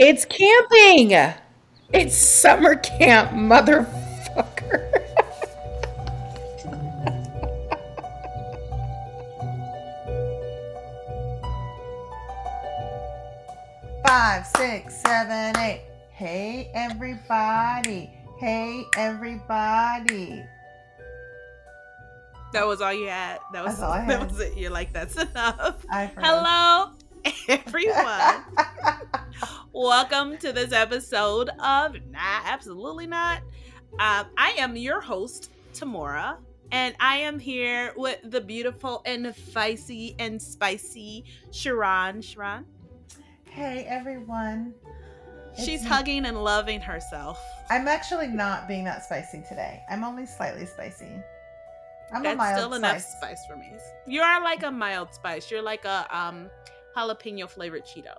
It's camping. It's summer camp, motherfucker. Five, six, seven, eight. Hey, everybody. Hey, everybody. That was all you had. That was all that was it. You're like, that's enough. I. Hello, everyone. Welcome to this episode of Nah, absolutely not. Um, I am your host, Tamora, and I am here with the beautiful and feisty and spicy Sharron. Sharron, Hey, everyone. she's me. hugging and loving herself. I'm actually not being that spicy today. I'm only slightly spicy. I'm a mild spice. That's still enough spice. spice for me. You are like a mild spice. You're like a um jalapeno flavored Cheeto.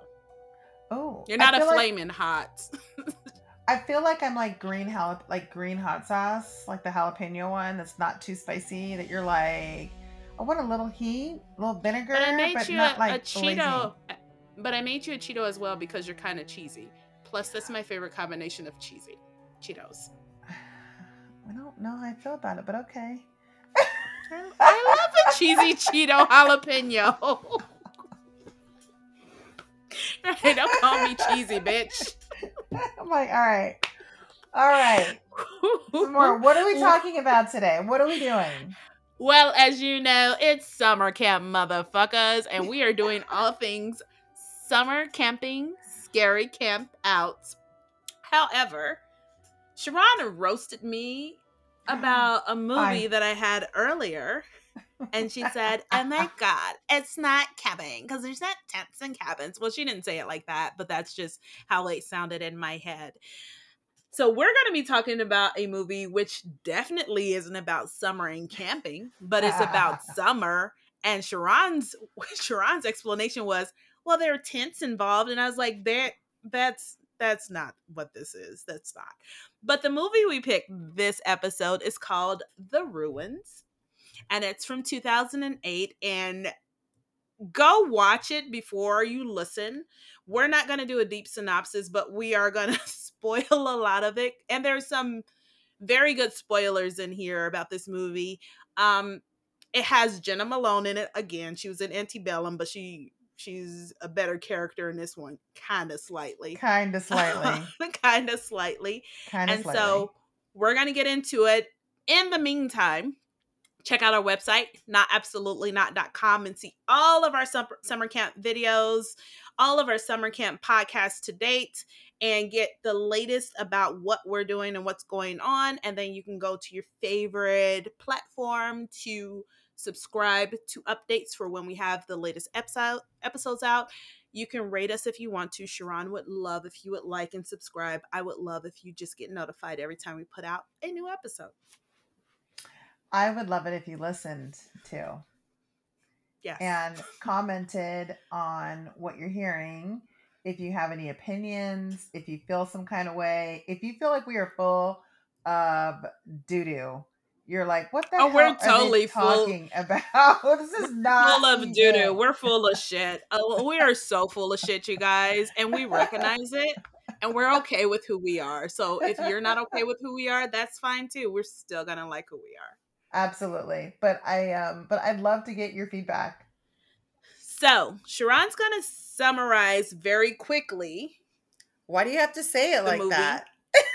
Oh, You're not a feel like- flaming hot. I feel like I'm like green jalap like green hot sauce, like the jalapeno one that's not too spicy. That you're like, I want a little heat, a little vinegar, But I made you not a, like a lazy. Cheeto. Eh, but I made you a Cheeto as well because you're kind of cheesy. Plus, that's my favorite combination of cheesy Cheetos. I don't know how I feel about it, but okay. I love a cheesy Cheeto jalapeno. Hey, don't call me cheesy, bitch. I'm like, all right, all right. Some more. What are we talking about today? What are we doing? Well, as you know, it's summer camp, motherfuckers, and we are doing all things summer camping, scary camp outs. However, Sharron roasted me about a movie Fine. that I had earlier. And she said, Oh my God, it's not camping because there's not tents and cabins. Well, she didn't say it like that, but that's just how it sounded in my head. So, we're going to be talking about a movie which definitely isn't about summer and camping, but it's about summer. And Sharron's Sharron's explanation was, well, there are tents involved. And I was like, that that's that's not what this is. That's not. But the movie we picked this episode is called The Ruins. And it's from 2008. And go watch it before you listen. We're not going to do a deep synopsis, but we are going to spoil a lot of it. And there's some very good spoilers in here about this movie. Um, it has Jena Malone in it again. She was in Antebellum, but she she's a better character in this one, kind of slightly, Kind of slightly. kind of slightly. Kind of And slightly. so we're gonna get into it. In the meantime, check out our website, notabsolutely.not.com, and see all of our summer, summer camp videos, all of our summer camp podcasts to date, and get the latest about what we're doing and what's going on. And then you can go to your favorite platform to subscribe to updates for when we have the latest episode episodes out. You can rate us if you want to. Sharron would love if you would like and subscribe. I would love if you just get notified every time we put out a new episode. I would love it if you listened too Yes. and commented on what you're hearing. If you have any opinions, if you feel some kind of way, if you feel like we are full of doo doo, you're like, what the Oh, hell we're totally full- talking about? this is not full of doo doo. We're full of shit. Oh, we are so full of shit, you guys, and we recognize it, and we're okay with who we are. So if you're not okay with who we are, that's fine too. We're still gonna like who we are. Absolutely. But I um but I'd love to get your feedback. So Sharron's gonna summarize very quickly. Why do you have to say it like movie. that?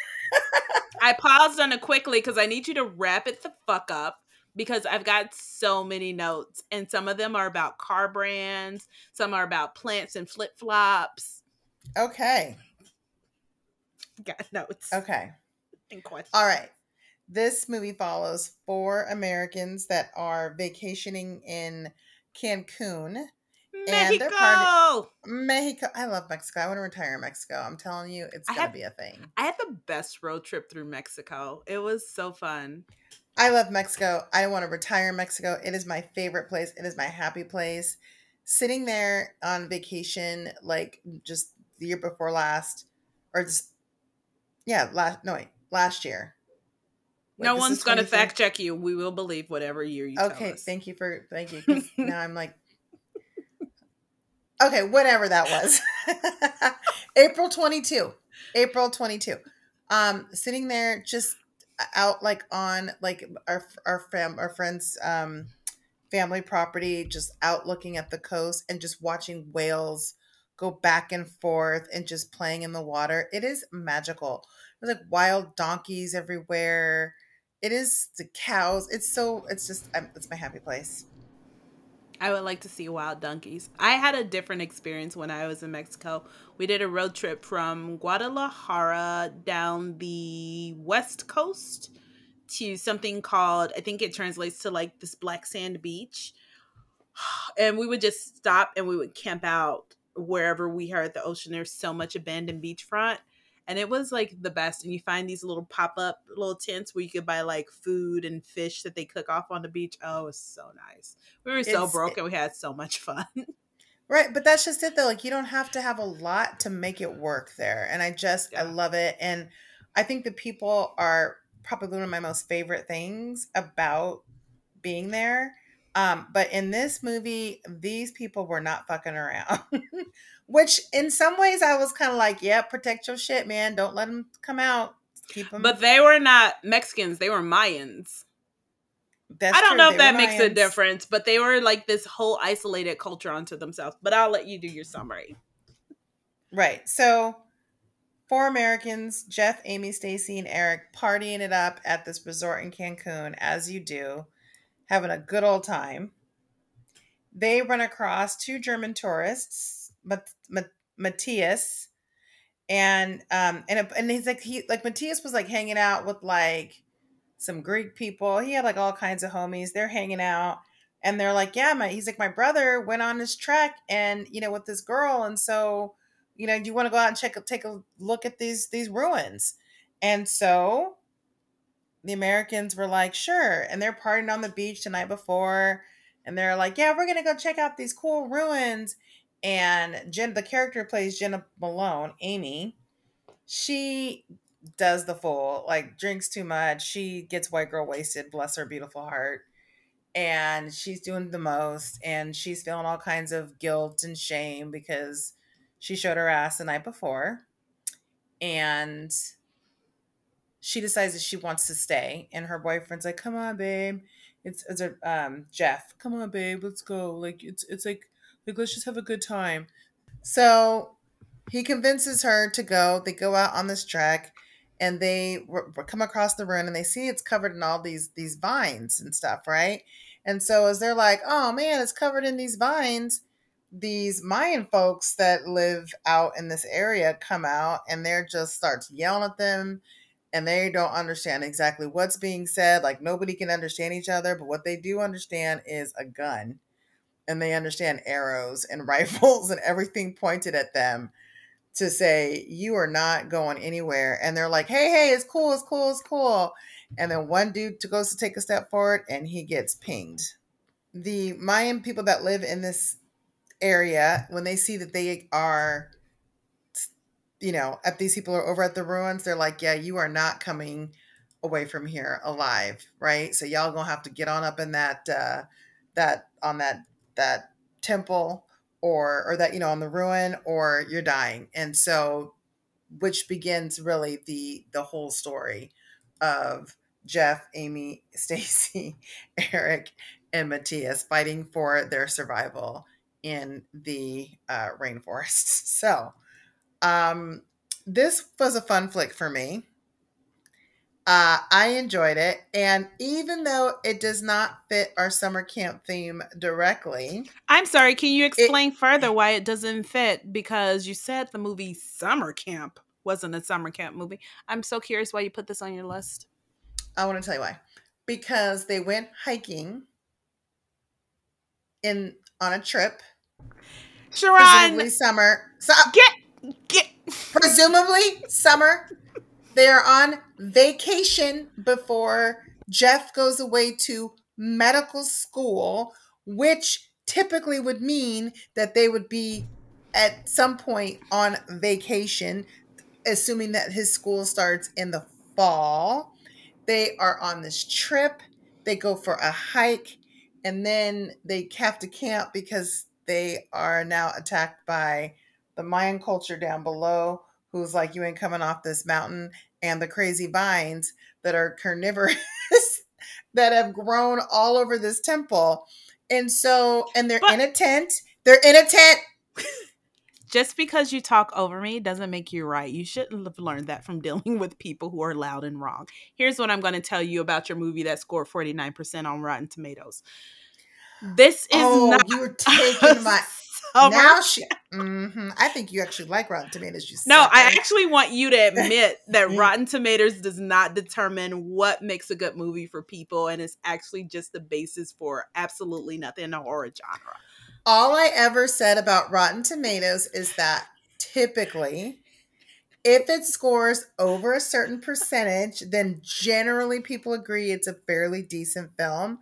I paused on it quickly because I need you to wrap it the fuck up because I've got so many notes, and some of them are about car brands, some are about plants and flip flops. Okay. Got notes Okay. and questions. All right. This movie follows four Americans that are vacationing in Cancun, Mexico. part Mexico. I love Mexico. I want to retire in Mexico. I'm telling you, it's gonna be a thing. I had the best road trip through Mexico. It was so fun. I love Mexico. I want to retire in Mexico. It is my favorite place. It is my happy place. Sitting there on vacation, like just the year before last, or just yeah, last no wait, last year. Wait, no one's going to fact check you. We will believe whatever year you tell Okay, thank you for thank you. now I'm like, okay, whatever that was. April 22. April 22. Um, sitting there just out like on like our our fam our friends um family property, just out looking at the coast and just watching whales go back and forth and just playing in the water. It is magical. There's like wild donkeys everywhere. It is the cows. It's so. It's just. I'm, it's my happy place. I would like to see wild donkeys. I had a different experience when I was in Mexico. We did a road trip from Guadalajara down the west coast to something called, I think it translates to like this black sand beach. And we would just stop and we would camp out wherever we heard the ocean. There's so much abandoned beachfront and it was like the best and you find these little pop-up little tents where you could buy like food and fish that they cook off on the beach oh it was so nice we were so It's- broke and we had so much fun Right, but that's just it though. Like you don't have to have a lot to make it work there. And I just I love it. And I think the people are probably one of my most favorite things about being there. Um, but in this movie, these people were not fucking around. Which in some ways I was kind of like, yeah, protect your shit, man. Don't let them come out. Keep them. but they were not mexicans they were mayans that's i don't true, know they if that makes a difference but they were like this whole isolated culture unto themselves but i'll let you do your summary Right. So, four Americans Jeff, Amy, Stacy, and Eric partying it up at this resort in Cancun, as you do, having a good old time. They run across two German tourists, Mat- Mat- Mathias, and um, and and he's like he like Mathias was like hanging out with like some Greek people. He had like all kinds of homies. They're hanging out, and they're like, yeah, my he's like my brother went on this trek, and you know with this girl, and so you know, do you want to go out and check take a look at these these ruins? And so the Americans were like, sure. And they're partying on the beach the night before. And they're like, yeah, we're gonna go check out these cool ruins. And Jen, the character plays Jena Malone, Amy, she does the full, like drinks too much. She gets white girl wasted, bless her beautiful heart. And she's doing the most, and she's feeling all kinds of guilt and shame because she showed her ass the night before and she decides that she wants to stay and her boyfriend's like come on babe. It's it's a um jeff come on babe let's go. Like it's it's like like let's just have a good time. So he convinces her to go. They go out on this trek and they r- come across the ruin and they see it's covered in all these these vines and stuff right? And so as they're like oh man it's covered in these vines these Mayan folks that live out in this area come out and they're just starts yelling at them and they don't understand exactly what's being said. Like nobody can understand each other, but what they do understand is a gun. And they understand arrows and rifles and everything pointed at them to say, you are not going anywhere. And they're like, hey, hey, it's cool, it's cool, it's cool. And then one dude goes to take a step forward and he gets pinged. The Mayan people that live in this area when they see that they are you know if these people are over at the ruins they're like yeah you are not coming away from here alive right so y'all gonna have to get on up in that uh that on that that temple or or that you know on the ruin or you're dying and so which begins really the the whole story of jeff amy stacy eric and mathias fighting for their survival in the uh, rainforest. So, um, this was a fun flick for me. Uh, I enjoyed it, and even though it does not fit our summer camp theme directly, i'm sorry can you explain further why it doesn't fit because you said the movie summer camp wasn't a summer camp movie i'm so curious why you put this on your list I want to tell you why. Because they went hiking in on a trip, sharron presumably summer. So, get get presumably summer. They are on vacation before Jeff goes away to medical school, which typically would mean that they would be at some point on vacation, assuming that his school starts in the fall. They are on this trip. They go for a hike and then they have to camp because they are now attacked by the Mayan culture down below, who's like, you ain't coming off this mountain, and the crazy vines that are carnivorous that have grown all over this temple. And so, and they're But- in a tent. They're in a tent. Just because you talk over me doesn't make you right. You shouldn't have learned that from dealing with people who are loud and wrong. Here's what I'm going to tell you about your movie that scored 49% on Rotten Tomatoes. This is oh, not you were taking my. summer Now she. hmm I think you actually like Rotten Tomatoes. You No, I actually want you to admit that Mm. Rotten Tomatoes does not determine what makes a good movie for people, and it's actually just the basis for absolutely nothing in the horror genre. All I ever said about Rotten Tomatoes is that typically, if it scores over a certain percentage, then generally people agree it's a fairly decent film.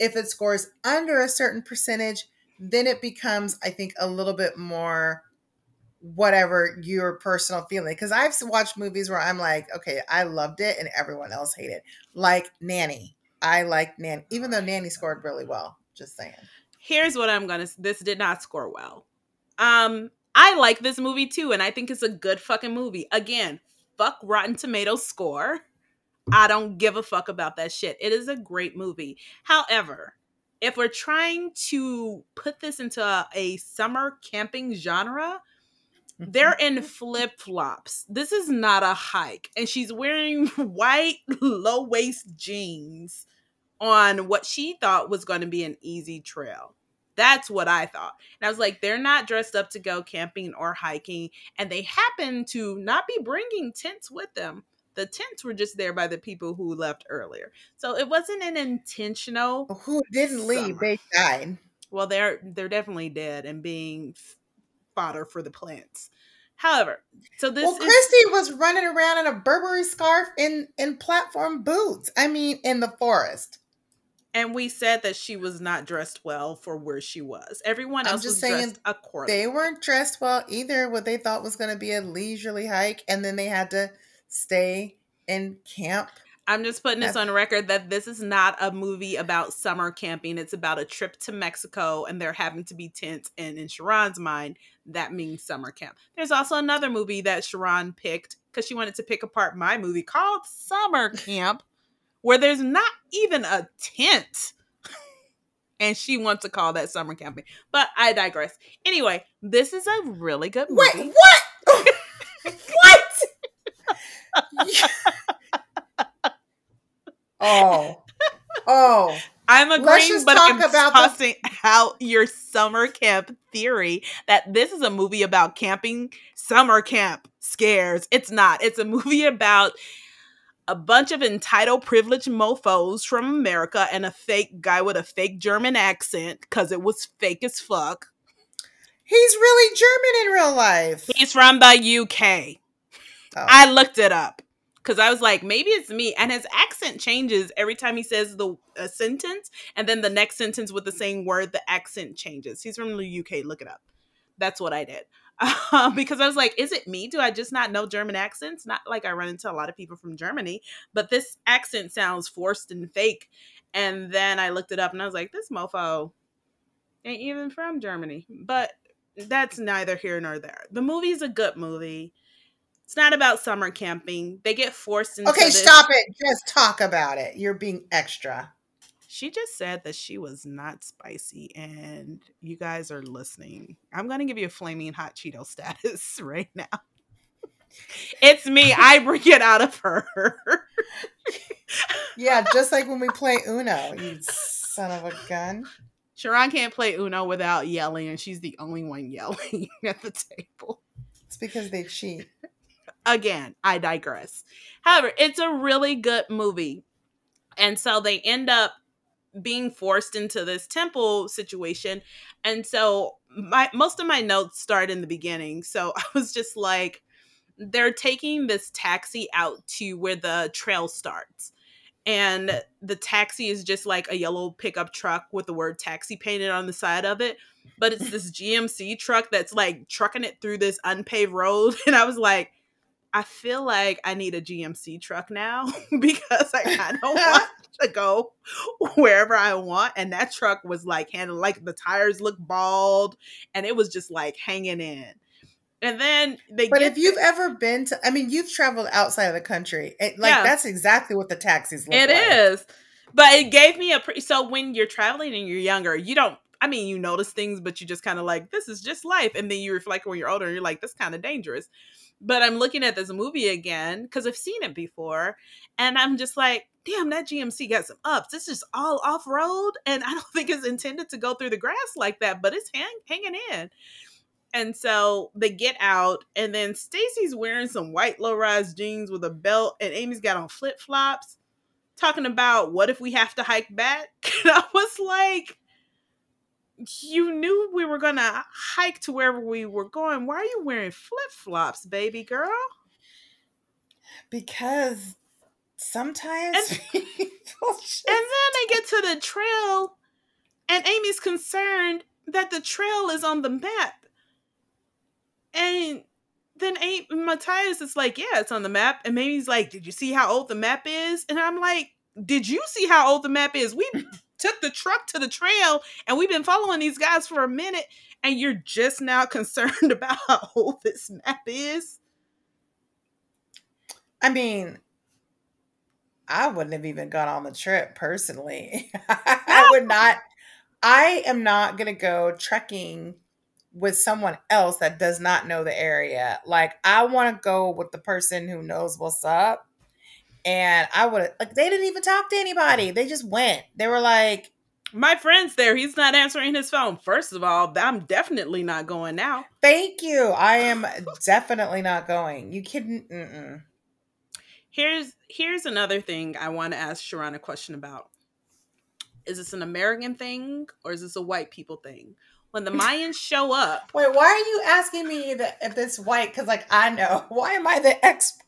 If it scores under a certain percentage, then it becomes, I think, a little bit more whatever your personal feeling. Because I've watched movies where I'm like, okay, I loved it and everyone else hated. Like Nanny. I like Nanny, even though Nanny scored really well. Just saying. Here's what I'm gonna. This did not score well. Um, I like this movie too, and I think it's a good fucking movie. Again, fuck Rotten Tomatoes score. I don't give a fuck about that shit. It is a great movie. However, if we're trying to put this into a, a summer camping genre, they're mm-hmm. in flip flops. This is not a hike. And she's wearing white low waist jeans on what she thought was going to be an easy trail. That's what I thought. And I was like, they're not dressed up to go camping or hiking. And they happen to not be bringing tents with them. The tents were just there by the people who left earlier. So it wasn't an intentional. Who didn't leave? They died. Well, they're they're definitely dead and being fodder for the plants. However, so this well, is Christy was running around in a Burberry scarf in in platform boots. I mean, in the forest. and we said that she was not dressed well for where she was. Everyone I'm else just was saying dressed accordingly. They weren't dressed well either. What they thought was going to be a leisurely hike, and then they had to stay in camp. I'm just putting this on record that this is not a movie about summer camping. It's about a trip to Mexico and there having to be tents. And in Sharron's mind, that means summer camp. There's also another movie that Sharron picked because she wanted to pick apart my movie called Summer Camp, where there's not even a tent. And she wants to call that summer camping. But I digress. Anyway, this is a really good movie. Wait, what? what? oh, oh. I'm agreeing, but I'm about the- tossing out your summer camp theory that this is a movie about camping summer camp scares. It's not. It's a movie about a bunch of entitled privileged mofos from America and a fake guy with a fake German accent because it was fake as fuck. He's really German in real life. He's from the UK. Oh. I looked it up because I was like, maybe it's me. And his accent changes every time he says the sentence, and then the next sentence with the same word, the accent changes. He's from the UK. Look it up. That's what I did. Because I was like, is it me? Do I just not know German accents? Not like I run into a lot of people from Germany, but this accent sounds forced and fake. And then I looked it up and I was like, this mofo ain't even from Germany. But that's neither here nor there. The movie's a good movie. It's not about summer camping. They get forced into Okay, this- stop it. Just talk about it. You're being extra. She just said that she was not spicy, and you guys are listening. I'm gonna give you a flaming hot Cheeto status right now. It's me. I bring it out of her. Yeah, just like when we play Uno, you son of a gun. Sharron can't play Uno without yelling, and she's the only one yelling at the table. It's because they cheat. Again, I digress. However, it's a really good movie. And so they end up being forced into this temple situation. And so my most of my notes start in the beginning. So I was just like they're taking this taxi out to where the trail starts. And the taxi is just like a yellow pickup truck with the word taxi painted on the side of it. But it's this GMC truck that's like trucking it through this unpaved road. And I was like, I feel like I need a GMC truck now because I kind of want to go wherever I want. And that truck was like handling like the tires look bald and it was just like hanging in. And then they But if you've ever been to, I mean, you've traveled outside of the country. It, like Yeah. that's exactly what the taxis look It like. is, But it gave me a pretty so when you're traveling and you're younger, you don't I mean, you notice things, but you just kind of like, this is just life. And then you reflect when you're older and you're like, this kind of dangerous. But I'm looking at this movie again because I've seen it before. And I'm just like, damn, that GMC got some ups. This is all off road. And I don't think it's intended to go through the grass like that, but it's hang- hanging in. And so they get out, and then Stacy's wearing some white low rise jeans with a belt, and Amy's got on flip flops, talking about what if we have to hike back. And I was like, you knew we were gonna hike to wherever we were going. Why are you wearing flip flops, baby girl? Because sometimes people just- And then they get to the trail, and Amy's concerned that the trail is on the map. And then A- Mathias is like, Yeah, it's on the map. And Amy's like, Did you see how old the map is? And I'm like, Did you see how old the map is? We took the truck to the trail and we've been following these guys for a minute, and you're just now concerned about how old this map is. I mean, I wouldn't have even gone on the trip personally. I would not. I am not going to go trekking with someone else that does not know the area. Like, I want to go with the person who knows what's up. And I would like, they didn't even talk to anybody. They just went. They were like, My friend's there. He's not answering his phone. First of all, I'm definitely not going now. thank you. I am definitely not going. You kidding? Mm-mm. Here's here's another thing I want to ask Sharron a question about. Is this an American thing or is this a white people thing? When the Mayans show up, Wait, why are you asking me that if it's white? Because, like, I know. Why am I the expert?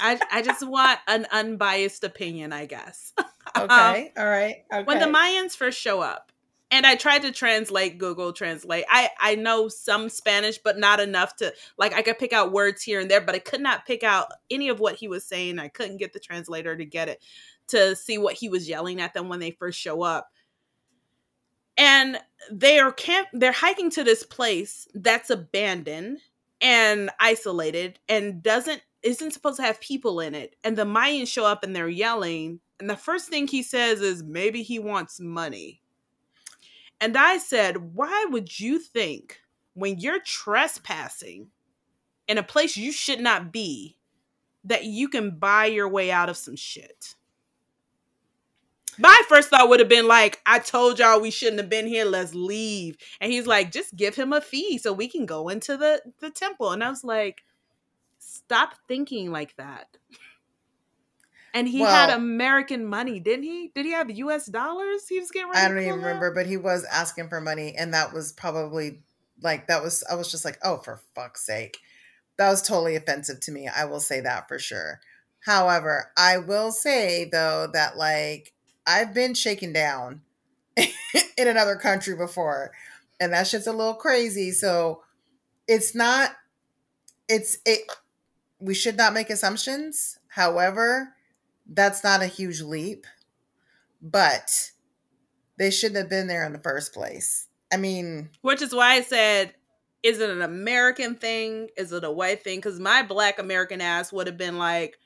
I, I just want an unbiased opinion, I guess. Um, okay. All right. Okay. When the Mayans first show up, and I tried to translate Google Translate. I I know some Spanish, but not enough to like I could pick out words here and there, but I could not pick out any of what he was saying. I couldn't get the translator to get it to see what he was yelling at them when they first show up. And they are camp they're hiking to this place that's abandoned and isolated and doesn't isn't supposed to have people in it. And the Mayans show up and they're yelling. And the first thing he says is maybe he wants money. And I said, why would you think when you're trespassing in a place you should not be that you can buy your way out of some shit? My first thought would have been like, I told y'all we shouldn't have been here. Let's leave. And he's like, just give him a fee so we can go into the, the temple. And I was like, stop thinking like that. And he had American money, didn't he? Did he have US dollars? He was getting ready I don't even out? remember, but he was asking for money, and that was probably like that was. I was just like, oh, for fuck's sake, that was totally offensive to me. I will say that for sure. However, I will say though that like I've been shaken down in another country before, and that shit's a little crazy. So it's not. It's it. We should not make assumptions. However, that's not a huge leap, but they shouldn't have been there in the first place. I mean, Which is why I said, is it an American thing? Is it a white thing? Because my black American ass would have been like,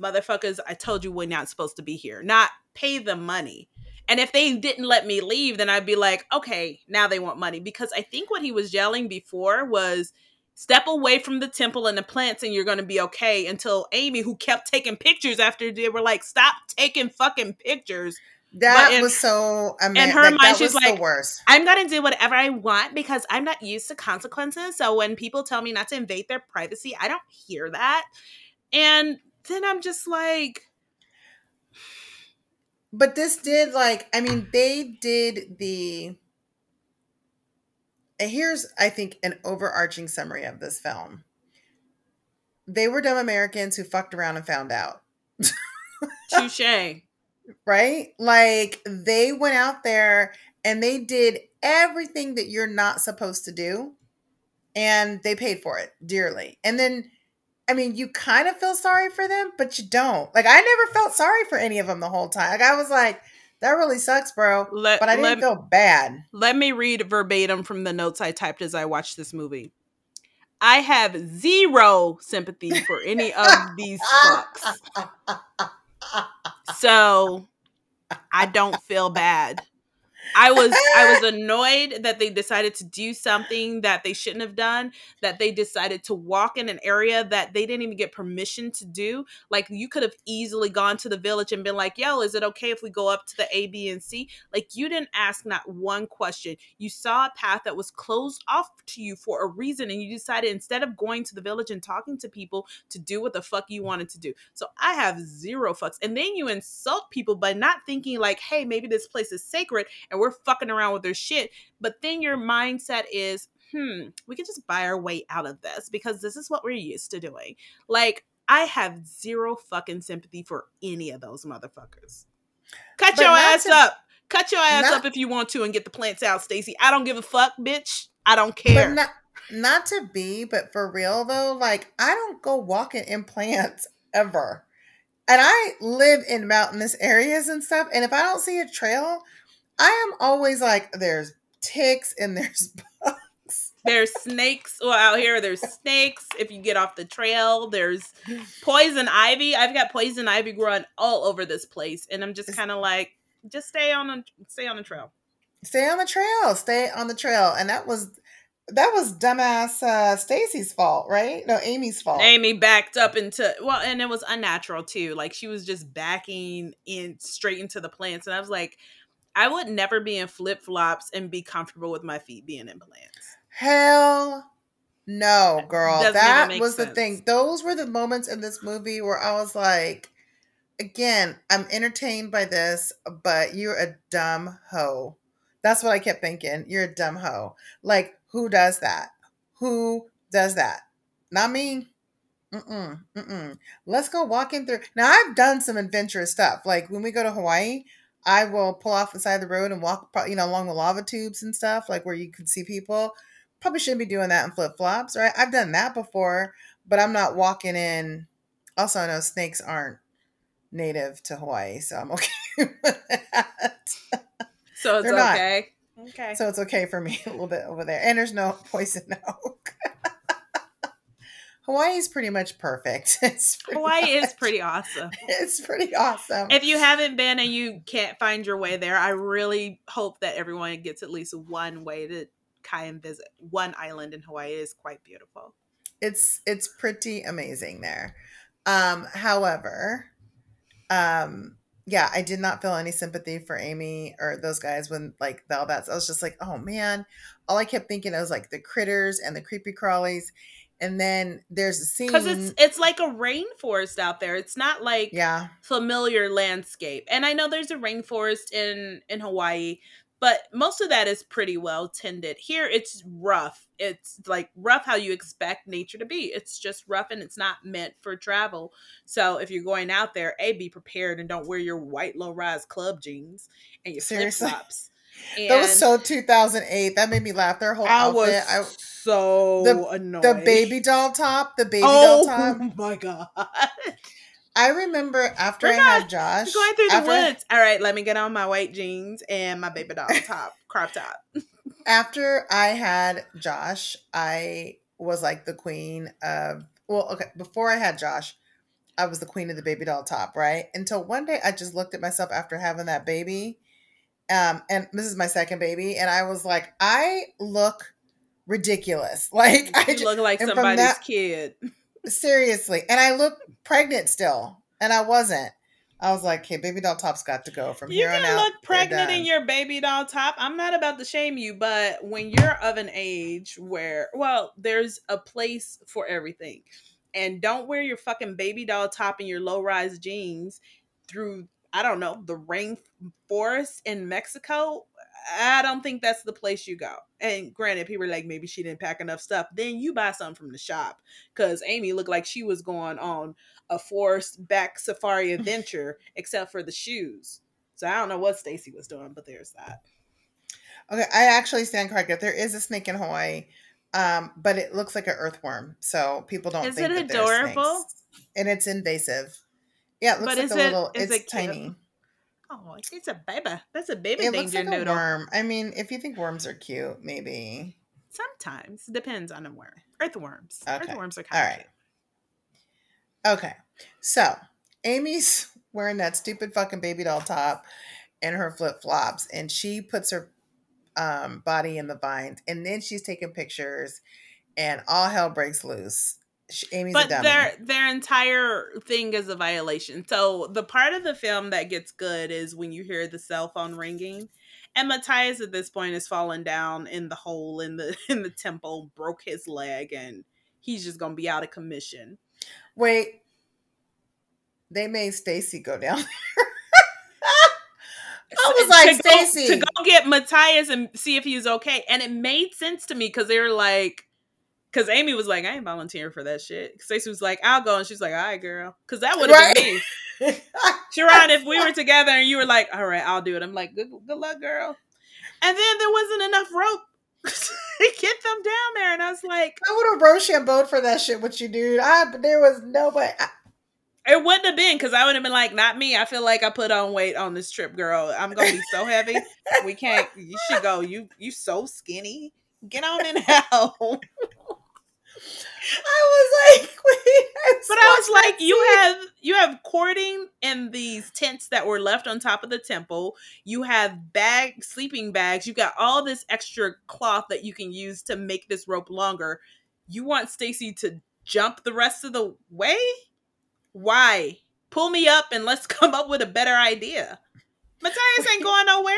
motherfuckers, I told you we're not supposed to be here. Not pay them money. And if they didn't let me leave, then I'd be like, okay, now they want money. Because I think what he was yelling before was step away from the temple and the plants and you're going to be okay. Until Amy, who kept taking pictures after they were like, stop taking fucking pictures. that in- was so. Mean, in her like, mind, she's was like, the worst. I'm gonna do whatever I want because I'm not used to consequences. So when people tell me not to invade their privacy, I don't hear that. And then I'm just like, But this did like. I mean, they did the. Here's, I think, an overarching summary of this film. They were dumb Americans who fucked around and found out. touche. right? Like they went out there and they did everything that you're not supposed to do and they paid for it dearly. And then I mean, you kind of feel sorry for them, but you don't. Like I never felt sorry for any of them the whole time. Like I was like, that really sucks, bro. Let, But I didn't let, feel bad. let me read verbatim from the notes I typed as I watched this movie. I have zero sympathy for any of these fucks. So I don't feel bad. I was I was annoyed that they decided to do something that they shouldn't have done, that they decided to walk in an area that they didn't even get permission to do. Like you could have easily gone to the village and been like, "Yo, is it okay if we go up to the A, B, and C?" Like you didn't ask not one question. You saw a path that was closed off to you for a reason and you decided instead of going to the village and talking to people to do what the fuck you wanted to do. So I have zero fucks. And then you insult people by not thinking like, "Hey, maybe this place is sacred and we're fucking around with their shit. But then your mindset is, hmm, we can just buy our way out of this because this is what we're used to doing. Like, I have zero fucking sympathy for any of those motherfuckers. Cut But your ass to- up. Cut your ass not- up if you want to and get the plants out, Stacy. I don't give a fuck, bitch. I don't But care. not not to be, but for real though, like I don't go walking in plants ever. And I live in mountainous areas and stuff. And if I don't see a trail, I am always like, there's ticks and there's bugs. There's snakes. Well, out here, there's snakes. If you get off the trail, there's poison ivy. I've got poison ivy growing all over this place, and I'm just kind of like, just stay on the stay on the trail. Stay on the trail. Stay on the trail. And that was that was dumbass uh Stacy's fault, right? No, Amy's fault. Amy backed up into well, and it was unnatural too. Like she was just backing in straight into the plants, and I was like, I would never be in flip flops and be comfortable with my feet being in plants. Hell no, girl. Doesn't That was the thing. Those were the moments in this movie where I was like, again, I'm entertained by this, but you're a dumb hoe. That's what I kept thinking. You're a dumb hoe. Like, who does that? Who does that? Not me. Mm-mm, mm-mm. Let's go walking through. Now, I've done some adventurous stuff. Like when we go to Hawaii, I will pull off the side of the road and walk, you know, along the lava tubes and stuff, like where you can see people. Probably shouldn't be doing that in flip flops, right? I've done that before, but I'm not walking in. Also, I know snakes aren't native to Hawaii, so I'm okay with that. So it's They're not. okay. Okay. So it's okay for me a little bit over there. And there's no poison oak. Hawaii's pretty much perfect. It's pretty Hawaii is pretty awesome. It's pretty awesome. If you haven't been and you can't find your way there, I really hope that everyone gets at least one way to kind of visit one island in Hawaii. is quite beautiful. it's it's pretty amazing there. Um, however, um, yeah, I did not feel any sympathy for Amy or those guys when like all that. I was just like, oh man. All I kept thinking I was like the critters and the creepy crawlies. And then there's a scene. Because it's it's like a rainforest out there. It's not like yeah, familiar landscape. And I know there's a rainforest in in Hawaii, but most of that is pretty well tended. Here it's rough. It's like rough how you expect nature to be. It's just rough and it's not meant for travel. So if you're going out there, A be prepared and don't wear your white low rise club jeans and your flip Seriously. Flops. that was so 2008. That made me laugh. Their whole I was outfit. I, so the- annoyed. the baby doll top. The baby oh doll top. Oh my god. I remember after We're I not- had Josh. going through the after I- woods. All right, let me get on my white jeans and my baby doll top, crop top. after I had Josh, I was like the queen of well, okay, before I had Josh, I was the queen of the baby doll top, right? Until one day I just looked at myself after having that baby. Um, and this is my second baby, and I was like, I look ridiculous. Like I just, look like somebody's that- kid. seriously, and I look pregnant still, and I wasn't. I was like, "Okay, baby doll top's got to go from You here on can out." look they're pregnant in your baby doll top. I'm not about to shame you, but when you're of an age where, well, there's a place for everything. And don't wear your fucking baby doll top and your low rise jeans through, I don't know, the rainforest in Mexico. I don't think that's the place you go. And granted, people are like, maybe she didn't pack enough stuff. Then you buy something from the shop. Because Amy looked like she was going on a forest back safari adventure, except for the shoes. So I don't know what Stacy was doing, but there's that. Okay, I actually stand corrected. There is a snake in Hawaii, um, but it looks like an earthworm, so people don't. Is think it adorable? And it's invasive. Yeah, it looks But like is a it- little. is it's it cute? tiny. Oh, it's a baby. That's a baby It looks like a worm. I mean, if you think worms are cute, maybe. Sometimes depends on the worm. Earthworms. Okay. Earthworms are All kind right. Okay. So Amy's wearing that stupid fucking baby doll top and her flip flops, and she puts her um, body in the vines, and then she's taking pictures, and all hell breaks loose. Amy's but their their entire thing is a violation. So the part of the film that gets good is when you hear the cell phone ringing, and Mathias at this point has fallen down in the hole in the in the temple, broke his leg, and he's just gonna be out of commission. Wait, they made Stacy go down. I was like, Stacy. to go get Mathias and see if he was okay, and it made sense to me because they were like. Cause Amy was like, I ain't volunteering for that shit. Stacy was like, I'll go, and she's like, all right, girl. Cause that would have Right. been me. Sharron, if we were together and you were like, all right, I'll do it. I'm like, good, good luck, girl. And then there wasn't enough rope to get them down there. And I was like, I would have Rochambeaued for that shit with you, dude. I there was nobody. I, it wouldn't have been because I would have been like, not me. I feel like I put on weight on this trip, girl. I'm gonna be so heavy. We can't. You should go. You you so skinny. Get on in hell. I was like, wait. But I was like, you have you have cording in these tents that were left on top of the temple. You have bag sleeping bags. You got all this extra cloth that you can use to make this rope longer. You want Stacy to jump the rest of the way? Why? Pull me up and let's come up with a better idea. Mathias ain't going nowhere.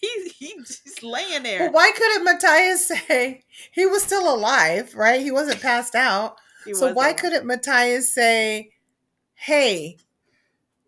He's he's just laying there. Well, why couldn't Mathias say he was still alive, right? He wasn't passed out. He so was why couldn't Mathias say, "Hey,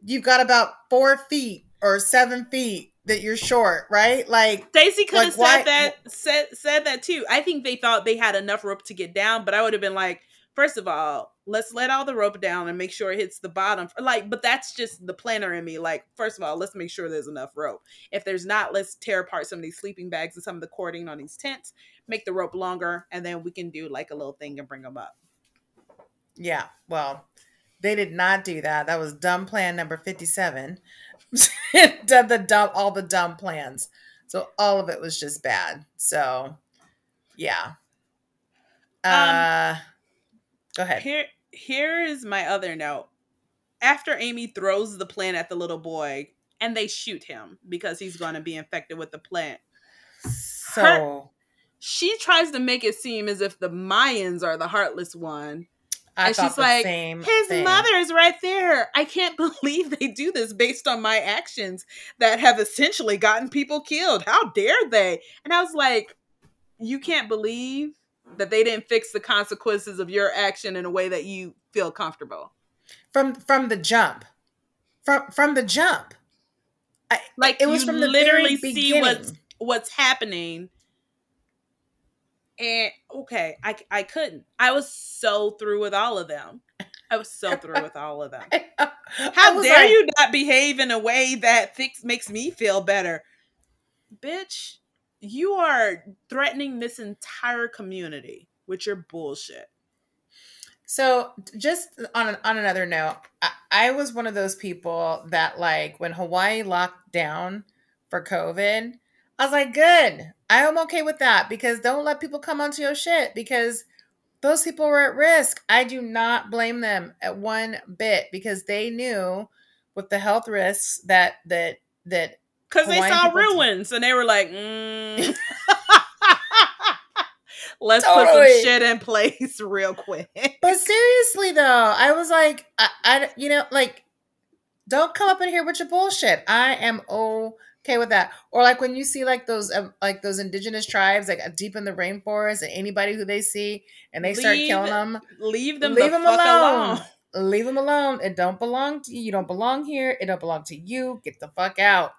you've got about four feet or seven feet that you're short, right?" Like, Stacy could have Like, why- said that said said that too. I think they thought they had enough rope to get down, but I would have been like, first of all, let's let all the rope down and make sure it hits the bottom. Like, but that's just the planner in me. Like, first of all, let's make sure there's enough rope. If there's not, let's tear apart some of these sleeping bags and some of the cording on these tents, make the rope longer, and then we can do like a little thing and bring them up. yeah, well, they did not do that. That was dumb plan number fifty-seven. Done the dumb, all the dumb plans. So all of it was just bad. So, yeah. Uh, go ahead. Here, here is my other note. After Amy throws the plant at the little boy, and they shoot him because he's going to be infected with the plant. So she tries to make it seem as if the Mayans are the heartless one. I and she's the like, same His thing. mother is right there. I can't believe they do this based on my actions that have essentially gotten people killed. How dare they? And I was like, You can't believe that they didn't fix the consequences of your action in a way that you feel comfortable. from from the jump, from from the jump. I, Like it was you from the literally see beginning. what's what's happening. And okay, I I couldn't. I was so through with all of them. I was so through with all of them. How dare like, you not behave in a way that fix, makes me feel better? Bitch, you are threatening this entire community with your bullshit. So, just on an, on another note, I, I was one of those people that like when Hawaii locked down for COVID, I was like, good. I am okay with that because don't let people come onto your shit because those people were at risk. I do not blame them at one bit because they knew with the health risks that that that Because they saw ruins and they were like, mm. let's put some shit in place real quick. But seriously though, I was like, I, I, you know, like, don't come up in here with your bullshit. I am okay with that. Or like when you see like those, um, like those indigenous tribes, like deep in the rainforest, and anybody who they see, and they start killing them, Leave them leave the them fuck alone. alone. Leave them alone. It don't belong to you. You don't belong here. It don't belong to you. Get the fuck out.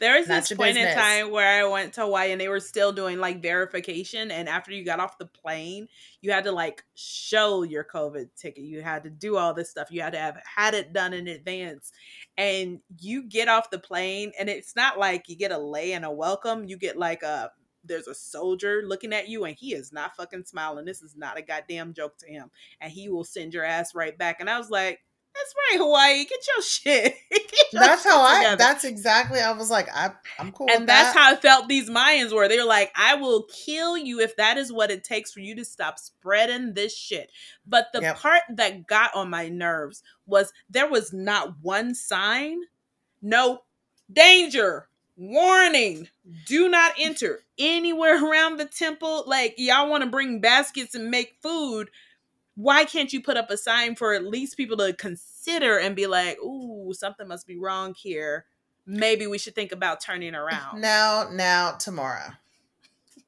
There was Not this point in time where I went to Hawaii and they were still doing like verification. And after you got off the plane, you had to like show your COVID ticket. You had to do all this stuff. You had to have had it done in advance. And you get off the plane, and it's not like you get a lei and a welcome. You get like a there's a soldier looking at you, and he is not fucking smiling. This is not a goddamn joke to him. And he will send your ass right back. And I was like, That's right, Hawaii. Get your shit. Get your That's shit how I. together. That's exactly. I was like, I, I'm cool. and that's that. how I felt these Mayans were. They were like, I will kill you if that is what it takes for you to stop spreading this shit. But the Yep. part that got on my nerves was there was not one sign, no danger, warning, do not enter anywhere around the temple. Like, y'all want to bring baskets and make food. Why can't you put up a sign for at least people to consider and be like, ooh, something must be wrong here? Maybe we should think about turning around. Now, now, Tamora,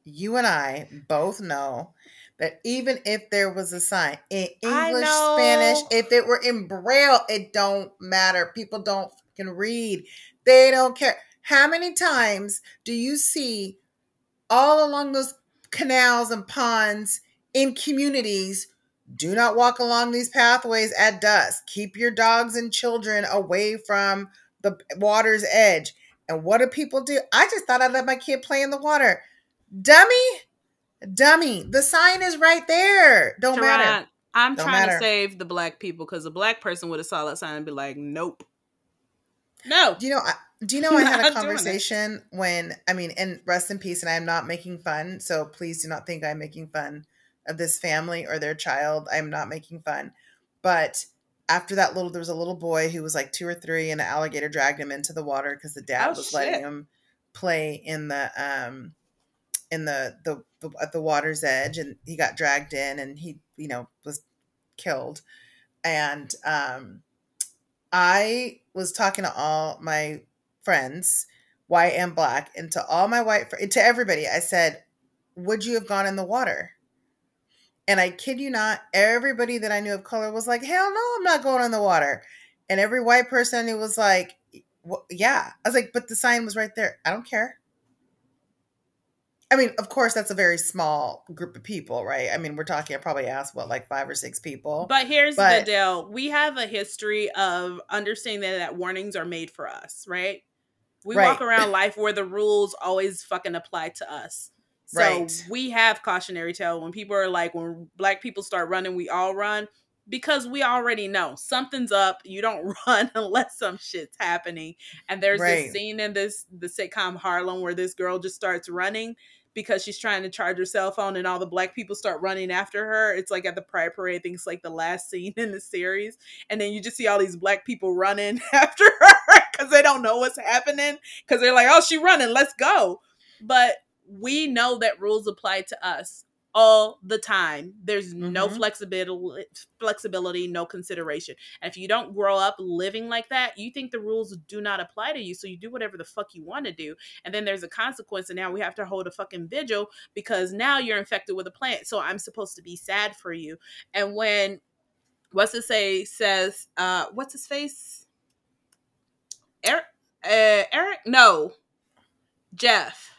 you and I both know that even if there was a sign in English. Spanish, if it were in Braille, it don't matter. People don't can read. They don't care. How many times do you see all along those canals and ponds in communities? Do not walk along these pathways at dusk. Keep your dogs and children away from the water's edge. And what do people do? I just thought I'd let my kid play in the water. Dummy, dummy. The sign is right there. Don't matter. I'm Don't trying matter. to save the black people because a black person would have saw that sign and be like, nope. No. Do you know? I, do you know I had a conversation when I mean, and rest in peace. And I'm not making fun, so please do not think I'm making fun of this family or their child. I'm not making fun. But after that little, there was a little boy who was like two or three, and an alligator dragged him into the water because the dad Oh, was shit. letting him play in the um in the, the the at the water's edge, and he got dragged in, and he you know was killed. And um, I was talking to all my friends, white and black, and to all my white fr- to everybody, I said, "Would you have gone in the water?" And I kid you not, everybody that I knew of color was like, "Hell no, I'm not going in the water." And every white person who was like, "Wh- "Yeah," I was like, "But the sign was right there. I don't care." I mean, of course, that's a very small group of people, right? I mean, we're talking. I probably asked what, like five or six people. But here's But- the deal. We have a history of understanding that, that warnings are made for us, right? We walk around life where the rules always fucking apply to us. So Right. we have cautionary tale when people are like, when black people start running, we all run because we already know something's up. You don't run unless some shit's happening. And there's Right. this scene in this the sitcom Harlem where this girl just starts running because she's trying to charge her cell phone and all the black people start running after her. It's like at the Pride Parade, I think it's like the last scene in the series. And then you just see all these black people running after her because they don't know what's happening. Because they're like, oh, she running, let's go. But we know that rules apply to us all the time. There's no Mhm. flexibility, flexibility, no consideration. And if you don't grow up living like that, you think the rules do not apply to you. So you do whatever the fuck you want to do. And then there's a consequence. And now we have to hold a fucking vigil because now you're infected with a plant. So I'm supposed to be sad for you. And when what's it say says, uh, what's his face? Eric, uh, Eric, no, Jeff.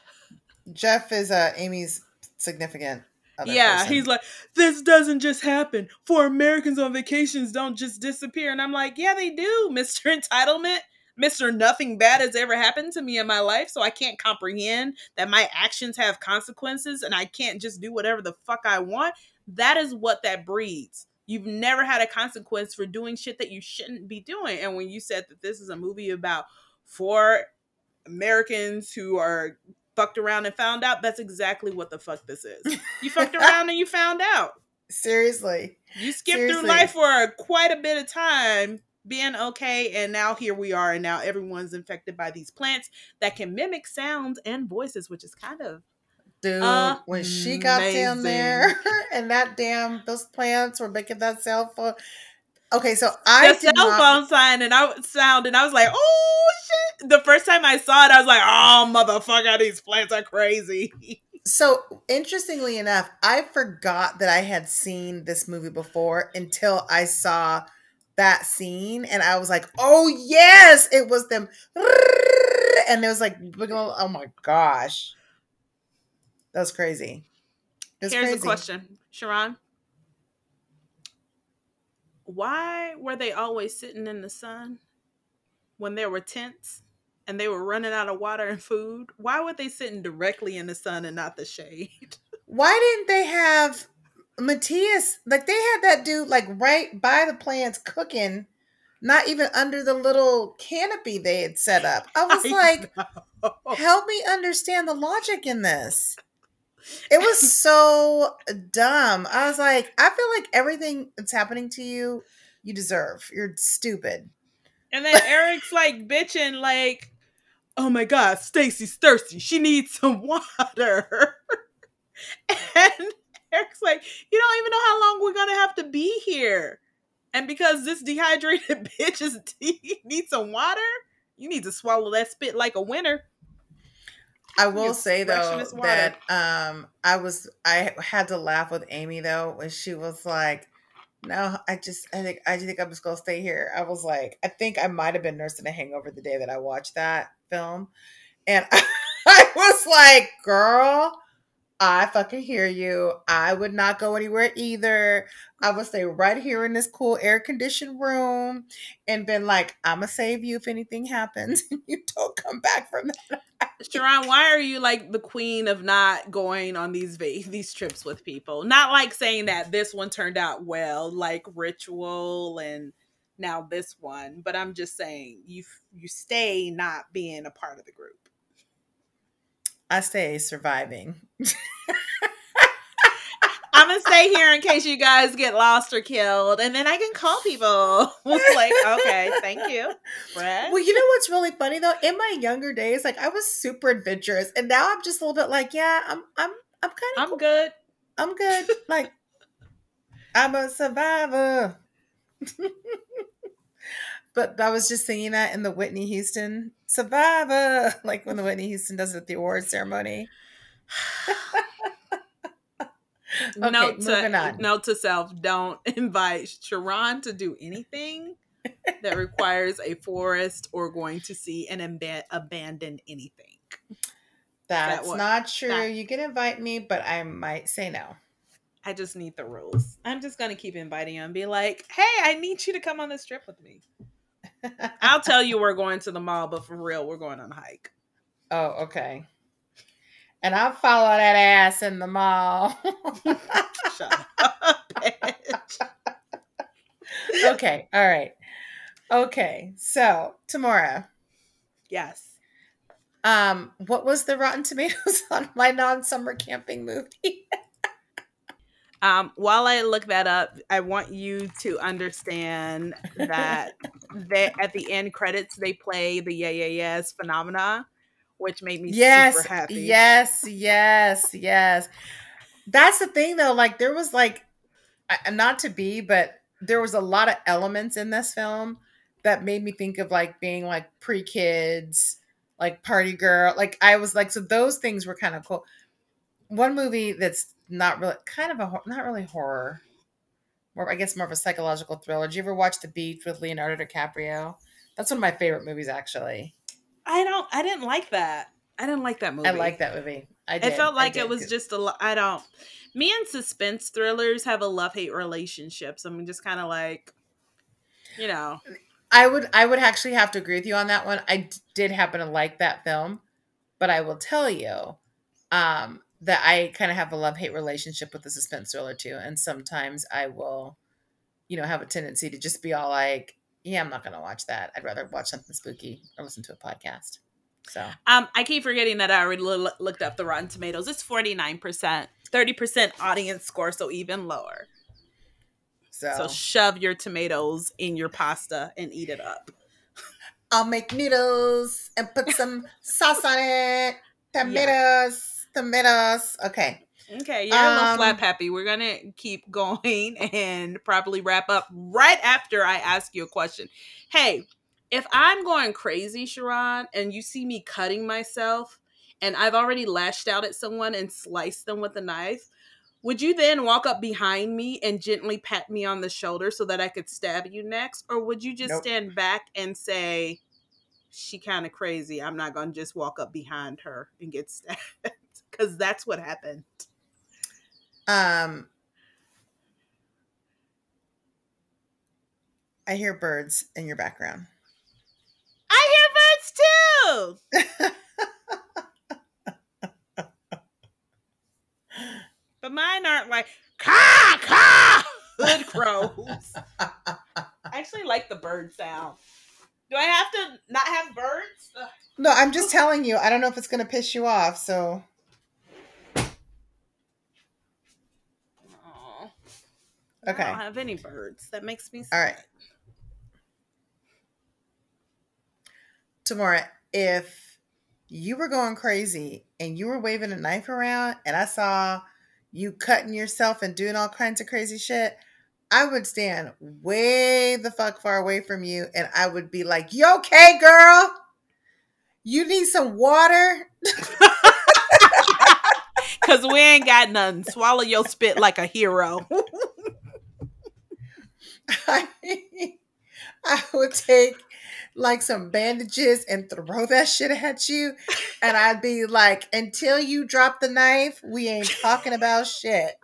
Jeff is uh, Amy's significant. Other yeah, person. he's like, this doesn't just happen. For Americans on vacations don't just disappear. And I'm like, yeah, they do, Mr. Entitlement. Mr. Nothing bad has ever happened to me in my life, so I can't comprehend that my actions have consequences and I can't just do whatever the fuck I want. That is what that breeds. You've never had a consequence for doing shit that you shouldn't be doing. And when you said that this is a movie about four Americans who are fucked around and found out, that's exactly what the fuck this is. You fucked around and you found out. seriously. You skipped Seriously. through life for quite a bit of time being okay and now here we are and now everyone's infected by these plants that can mimic sounds and voices which is kind of Dude, when she got down there and that damn those plants were making that cell phone. Okay, so I the cell not, phone sign and I sound and I was like, oh shit. The first time I saw it, I was like, oh motherfucker, these plants are crazy. So interestingly enough, I forgot that I had seen this movie before until I saw that scene, and I was like, "Oh yes, it was them," and it was like, "Oh my gosh, that was crazy." Here's crazy. a question, Sharron. Why were they always sitting in the sun when there were tents and they were running out of water and food? Why were they sitting directly in the sun and not the shade? Why didn't they have Mathias? Like they had that dude like right by the plants cooking not even under the little canopy they had set up. I was I like, know. help me understand the logic in this. It was so dumb. I was like, I feel like everything that's happening to you, you deserve. You're stupid. And then Eric's like bitching, like, "Oh my God, Stacy's thirsty. She needs some water." and Eric's like, "You don't even know how long we're gonna have to be here." And because this dehydrated bitch is needs some water, you need to swallow that spit like a winner. I will say though that um I was I had to laugh with Amy though when she was like, "No, I just I think I think I'm just gonna stay here." I was like, I think I might have been nursing a hangover the day that I watched that film, and I was like, "Girl." I fucking hear you. I would not go anywhere either. I would stay right here in this cool air conditioned room and been like, I'm gonna save you if anything happens and you don't come back from that. Sharron, why are you like the queen of not going on these va- these trips with people? Not like saying that this one turned out well, like ritual and now this one, but I'm just saying you you stay not being a part of the group. I stay surviving. I'm gonna stay here in case you guys get lost or killed, and then I can call people. like, okay, thank you, Brett. Well, you know what's really funny though? In my younger days, like I was super adventurous, and now I'm just a little bit like, yeah, I'm, I'm, I'm kind of, I'm good. I'm good. Like, I'm a survivor. but I was just singing that in the Whitney Houston survivor, like when the Whitney Houston does it at the award ceremony. Okay, note moving to on. note to self: Don't invite Sharron to do anything that requires a forest or going to see an ab- abandoned anything. That's what- not true. that- You can invite me, but I might say no. I just need the rules. I'm just gonna keep inviting you and be like, "Hey, I need you to come on this trip with me." I'll tell you we're going to the mall, but for real, we're going on a hike. Oh, okay. And I'll follow that ass in the mall. Shut up, okay, all right. Okay, so Tamora, Yes. um, what was the Rotten Tomatoes on my non-summer camping movie? Um, while I look that up, I want you to understand that they at the end credits they play the Yeah Yeah Yeahs phenomena, which made me yes, super happy. yes, yes, yes. That's the thing, though. Like there was like, not to be, but there was a lot of elements in this film that made me think of like being like pre kids, like party girl. Like I was like, so those things were kind of cool. One movie that's not really kind of a not really horror, more I guess more of a psychological thriller. Did you ever watch The Beach with Leonardo DiCaprio? That's one of my favorite movies, actually. I don't. I didn't like that. I didn't like that movie. I like that movie. I did. It felt like it was just a. I don't. Me and suspense thrillers have a love hate relationship. So I'm just kind of like, you know, I would I would actually have to agree with you on that one. I d- did happen to like that film, but I will tell you um, that I kind of have a love hate relationship with the suspense thriller too, and sometimes I will, you know, have a tendency to just be all like, "Yeah, I'm not going to watch that. I'd rather watch something spooky or listen to a podcast." So Um, I keep forgetting that I already loo- looked up the Rotten Tomatoes. It's forty nine percent, thirty percent audience score, so even lower. so, So shove your tomatoes in your pasta and eat it up. I'll make noodles and put some sauce on it. Tomatoes, tomatoes. Okay. Okay, you're a little Um, flap happy. We're gonna keep going and probably wrap up right after I ask you a question. Hey, if I'm going crazy, Sharron, and you see me cutting myself, and I've already lashed out at someone and sliced them with a knife, would you then walk up behind me and gently pat me on the shoulder so that I could stab you next, or would you just Nope. stand back and say, "She kind of crazy. I'm not gonna just walk up behind her and get stabbed," because that's what happened. Um, I hear birds in your background. I hear birds too. but mine aren't like caw caw hood crows. I actually like the bird sound. Do I have to not have birds? Ugh. No, I'm just telling you. I don't know if it's gonna piss you off. So I don't have any birds. That makes me sad. All right. Tamora, if you were going crazy and you were waving a knife around and I saw you cutting yourself and doing all kinds of crazy shit, I would stand way the fuck far away from you and I would be like, You okay, girl? You need some water? Cause we ain't got none. Swallow your spit like a hero. I, I would take like some bandages and throw that shit at you. And I'd be like, until you drop the knife, we ain't talking about shit.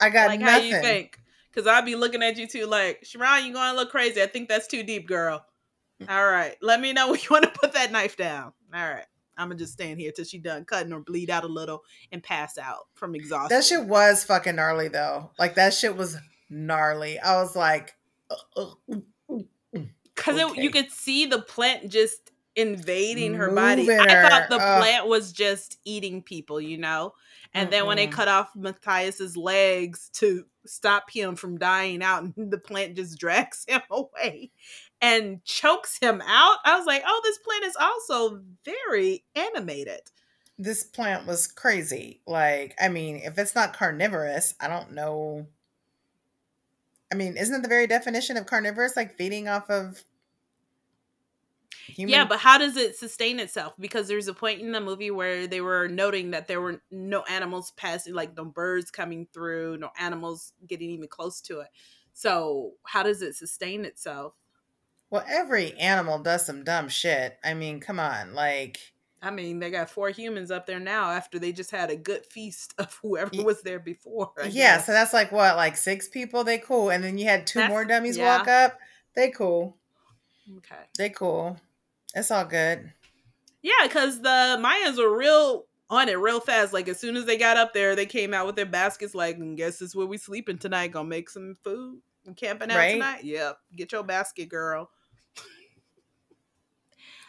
I got like how nothing. you think? Cause I'd be looking at you too, like Sharron, you going a little crazy. I think that's too deep, girl. All right, let me know when you want to put that knife down. All right, I'm gonna just stand here till she done cutting or bleed out a little and pass out from exhaustion. That shit was fucking gnarly though. Like that shit was gnarly. I was like, uh, uh, Because Okay. you could see the plant just invading her body. Moving I thought the ugh. plant was just eating people, you know. And then when they cut off Mathias's legs to stop him from dying out, the plant just drags him away and chokes him out. I was like, oh, this plant is also very animated. this plant was crazy. Like, I mean, if it's not carnivorous, I don't know. I mean, isn't it the very definition of carnivorous like feeding off of human? Yeah, but how does it sustain itself? Because there's a point in the movie where they were noting that there were no animals passing, like no birds coming through, no animals getting even close to it. So how does it sustain itself? well, every animal does some dumb shit. I mean, come on, like, I mean, they got four humans up there now after they just had a good feast of whoever was there before. I yeah. guess. So that's like what, like six people? They cool, and then you had two That's- more dummies yeah. walk up. They cool. okay. They cool. It's all good. Yeah, because the Mayans were real on it real fast. Like as soon as they got up there, they came out with their baskets. Like, "Mm, guess this is where we sleeping tonight. Gonna make some food. and camping out Right. tonight. Yep. Get your basket, girl.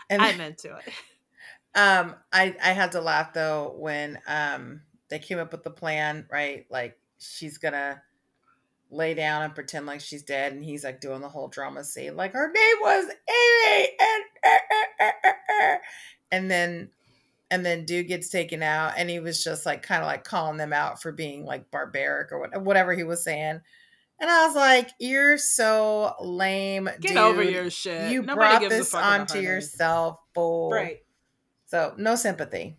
And I'm into it. Um, I I had to laugh though when um they came up with the plan, right? Like she's gonna lay down and pretend like she's dead, and he's like doing the whole drama scene, like her name was Amy, and er, er, er, and then and then dude gets taken out, and he was just like kind of like calling them out for being like barbaric or what, whatever he was saying. And I was like, "You're so lame, Get dude. over your shit. You Nobody brought this onto yourself, fool." Right. So no sympathy.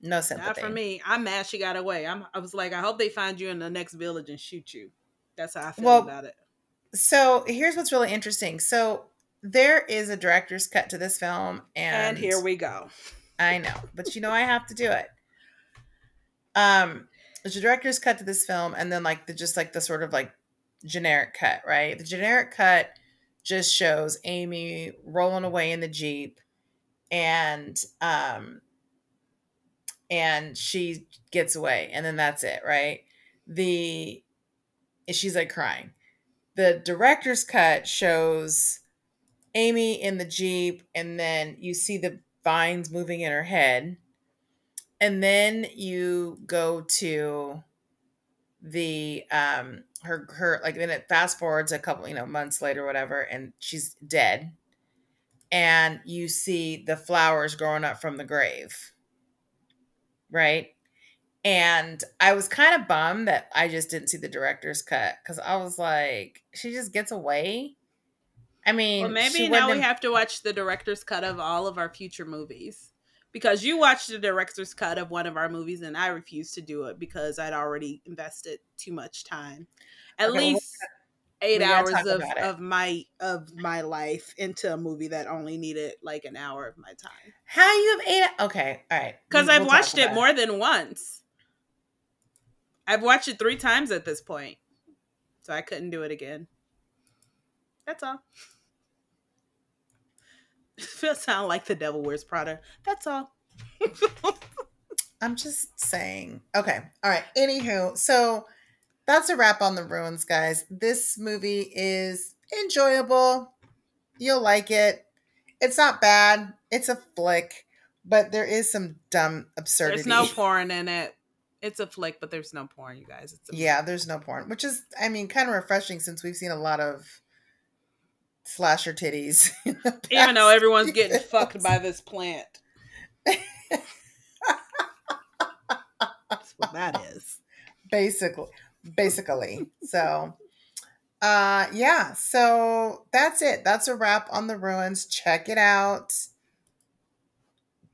No sympathy. Not for me. I'm mad she got away. I'm I was like, I hope they find you in the next village and shoot you. That's how I feel Well, about it. So here's what's really interesting. So there is a director's cut to this film, and, And here we go. I know, but you know I have to do it. Um, there's a director's cut to this film, and then like the just like the sort of like generic cut, right? The generic cut just shows Amy rolling away in the jeep, and um, and she gets away, and then that's it, right? The she's like crying. The director's cut shows Amy in the Jeep, and then you see the vines moving in her head. And then you go to the um her her like then it fast forwards a couple, you know, months later, whatever, and she's dead. And you see the flowers growing up from the grave. Right? And I was kind of bummed that I just didn't see the director's cut because I was like, she just gets away. I mean, Well, maybe now we have to watch the director's cut of all of our future movies. Because you watched the director's cut of one of our movies and I refused to do it because I'd already invested too much time. At Okay, well, least eight hours of, of my of my life into a movie that only needed like an hour of my time. How you have eight? Okay, all right. Because I've we'll watched it more than once. I've watched it three times at this point. So I couldn't do it again. That's all. It sound like the devil wears Prada. That's all. I'm just saying. Okay, all right. Anywho, so that's a wrap on the ruins, guys. This movie is enjoyable. You'll like it. It's not bad. It's a flick, but there is some dumb absurdity. There's no porn in it. It's a flick, but there's no porn, you guys. It's a Yeah, there's no porn, which is, I mean, kind of refreshing since we've seen a lot of slasher titties. in the Even though everyone's getting fucked by this plant. That's what that is. basically basically. So uh yeah so that's it. That's a wrap on the ruins. Check it out.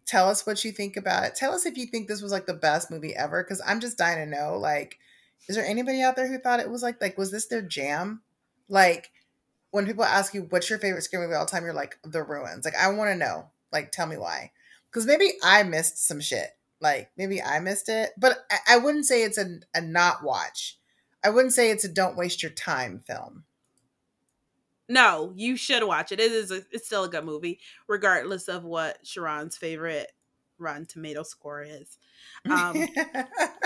Tell us what you think about it. Tell us if you think this was like the best movie ever because i'm just dying to know like is there anybody out there who thought it was like like was this their jam? Like when people ask you what's your favorite scary movie of all time? You're like the ruins. Like i want to know. Like tell me why. Because maybe i missed some shit like maybe i missed it but i, I wouldn't say it's a, a not watch i wouldn't say it's a don't waste your time film No, you should watch it. It is a, it's still a good movie, regardless of what Sharron's favorite Rotten Tomato score is. Um,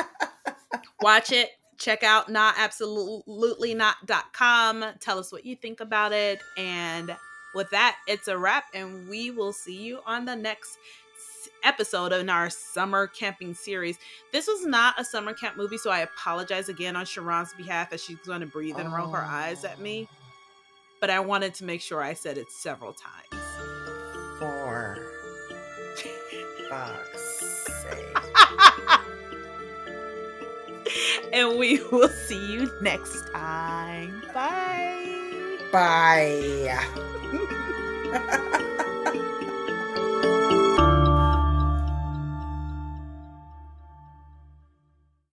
watch it. Check out not absolutely not.com. Tell us what you think about it. And with that, it's a wrap. And we will see you on the next episode in our summer camping series. This was not a summer camp movie, so I apologize again on Sharron's behalf as she's going to breathe and roll her eyes at me. But I wanted to make sure I said it several times. for fuck's sake and we will see you next time. Bye. bye